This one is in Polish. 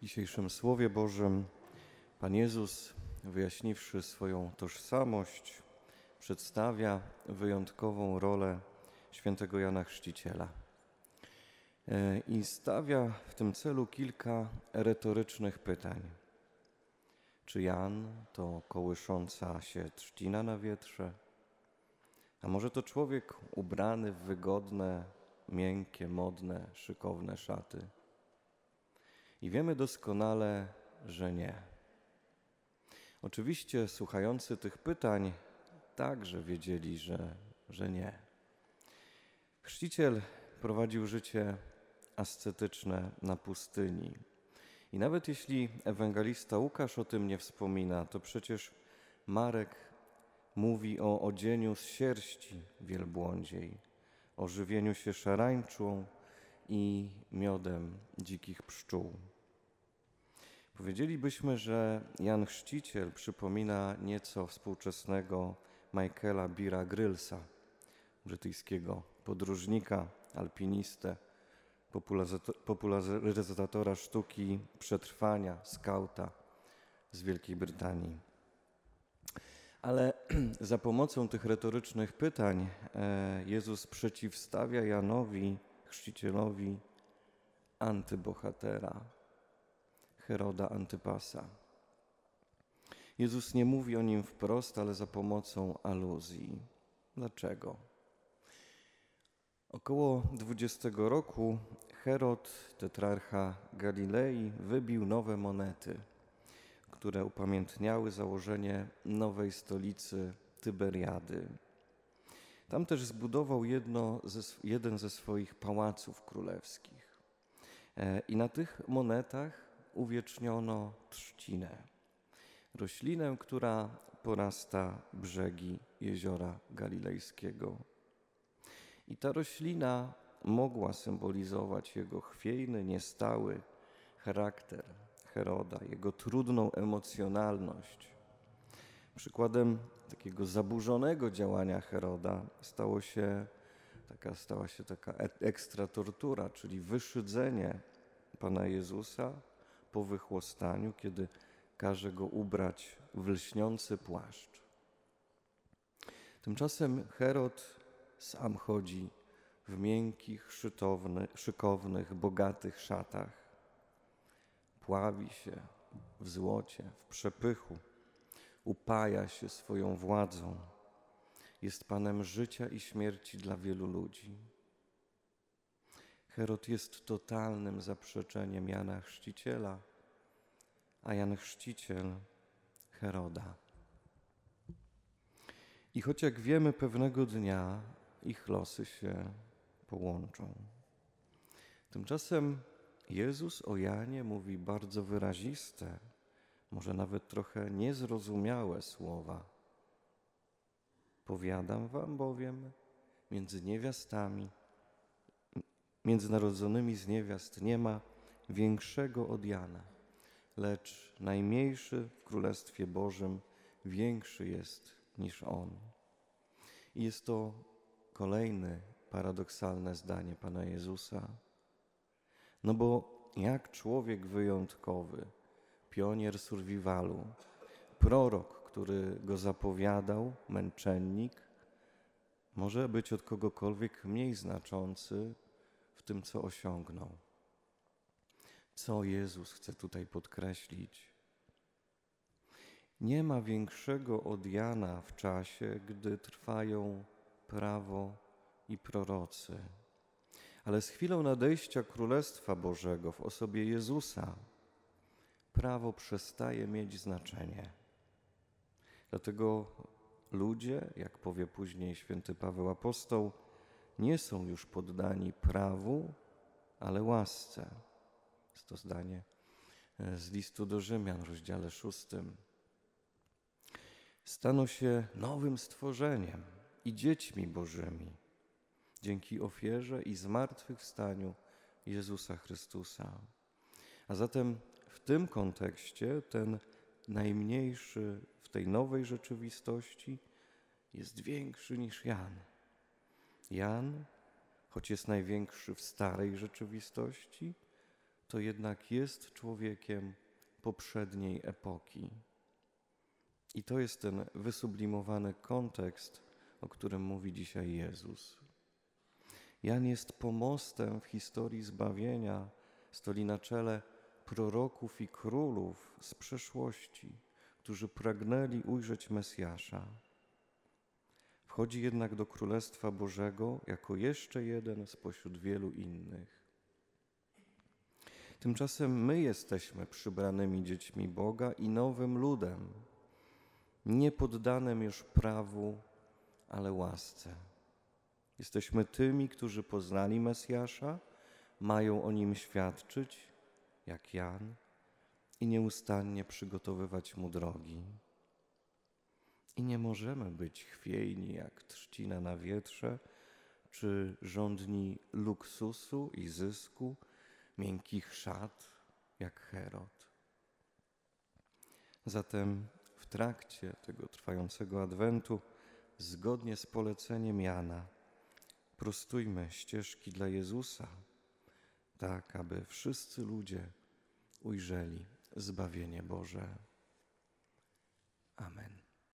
W dzisiejszym Słowie Bożym Pan Jezus, wyjaśniwszy swoją tożsamość, przedstawia wyjątkową rolę świętego Jana Chrzciciela. E, I stawia w tym celu kilka retorycznych pytań. Czy Jan to kołysząca się trzcina na wietrze? A może to człowiek ubrany w wygodne, miękkie, modne, szykowne szaty? I wiemy doskonale, że nie. Oczywiście słuchający tych pytań także wiedzieli, że, że nie. Chrzciciel prowadził życie ascetyczne na pustyni. I nawet jeśli ewangelista Łukasz o tym nie wspomina, to przecież Marek mówi o odzieniu z sierści wielbłądziej, o żywieniu się szarańczą i miodem dzikich pszczół. Powiedzielibyśmy, że Jan Chrzciciel przypomina nieco współczesnego Michaela Bira Grylsa, brytyjskiego podróżnika, alpinistę, popularyzatora sztuki przetrwania, skauta z Wielkiej Brytanii. Ale za pomocą tych retorycznych pytań e, Jezus przeciwstawia Janowi, chrzcicielowi, antybohatera, Heroda Antypasa. Jezus nie mówi o nim wprost, ale za pomocą aluzji. Dlaczego? Około 20 roku Herod, tetrarcha Galilei, wybił nowe monety, które upamiętniały założenie nowej stolicy Tyberiady. Tam też zbudował ze, jeden ze swoich pałaców królewskich. E, I na tych monetach uwieczniono trzcinę, roślinę, która porasta brzegi jeziora galilejskiego. I ta roślina mogła symbolizować jego chwiejny, niestały charakter Heroda, jego trudną emocjonalność. Przykładem takiego zaburzonego działania Heroda stało się taka, stała się taka e, ekstra tortura, czyli wyszydzenie Pana Jezusa po wychłostaniu, kiedy każe go ubrać w lśniący płaszcz. Tymczasem Herod sam chodzi w miękkich, szykownych, bogatych szatach. Pławi się w złocie, w przepychu, upaja się swoją władzą. Jest Panem życia i śmierci dla wielu ludzi. Herod jest totalnym zaprzeczeniem Jana Chrzciciela, a Jan Chrzciciel Heroda. I choć jak wiemy, pewnego dnia ich losy się połączą. Tymczasem Jezus o Janie mówi bardzo wyraziste, może nawet trochę niezrozumiałe słowa. Powiadam wam bowiem, między niewiastami międzynarodzonymi z niewiast nie ma większego od Jana, lecz najmniejszy w Królestwie Bożym większy jest niż on. I jest to kolejne paradoksalne zdanie Pana Jezusa. No bo jak człowiek wyjątkowy, pionier survivalu, prorok, który go zapowiadał, męczennik, może być od kogokolwiek mniej znaczący w tym, co osiągnął. Co Jezus chce tutaj podkreślić? Nie ma większego od Jana w czasie, gdy trwają prawo i prorocy. Ale z chwilą nadejścia Królestwa Bożego w osobie Jezusa, prawo przestaje mieć znaczenie. Dlatego ludzie, jak powie później święty Paweł Apostoł, nie są już poddani prawu, ale łasce. Jest to zdanie e, z listu do Rzymian, rozdziale szóstym. Staną się nowym stworzeniem i dziećmi Bożymi dzięki ofierze i zmartwychwstaniu Jezusa Chrystusa. A zatem w tym kontekście ten najmniejszy w tej nowej rzeczywistości jest większy niż Jan. Jan, choć jest największy w starej rzeczywistości, to jednak jest człowiekiem poprzedniej epoki. I to jest ten wysublimowany kontekst, o którym mówi dzisiaj Jezus. Jan jest pomostem w historii zbawienia, stoi na czele proroków i królów z przeszłości, którzy pragnęli ujrzeć Mesjasza. Wchodzi jednak do Królestwa Bożego jako jeszcze jeden spośród wielu innych. Tymczasem my jesteśmy przybranymi dziećmi Boga i nowym ludem, nie poddanym już prawu, ale łasce. Jesteśmy tymi, którzy poznali Mesjasza, mają o nim świadczyć, jak Jan, i nieustannie przygotowywać mu drogi. I nie możemy być chwiejni jak trzcina na wietrze, czy żądni luksusu i zysku, miękkich szat jak Herod. Zatem w trakcie tego trwającego adwentu, zgodnie z poleceniem Jana, prostujmy ścieżki dla Jezusa, tak aby wszyscy ludzie ujrzeli zbawienie Boże. Amen.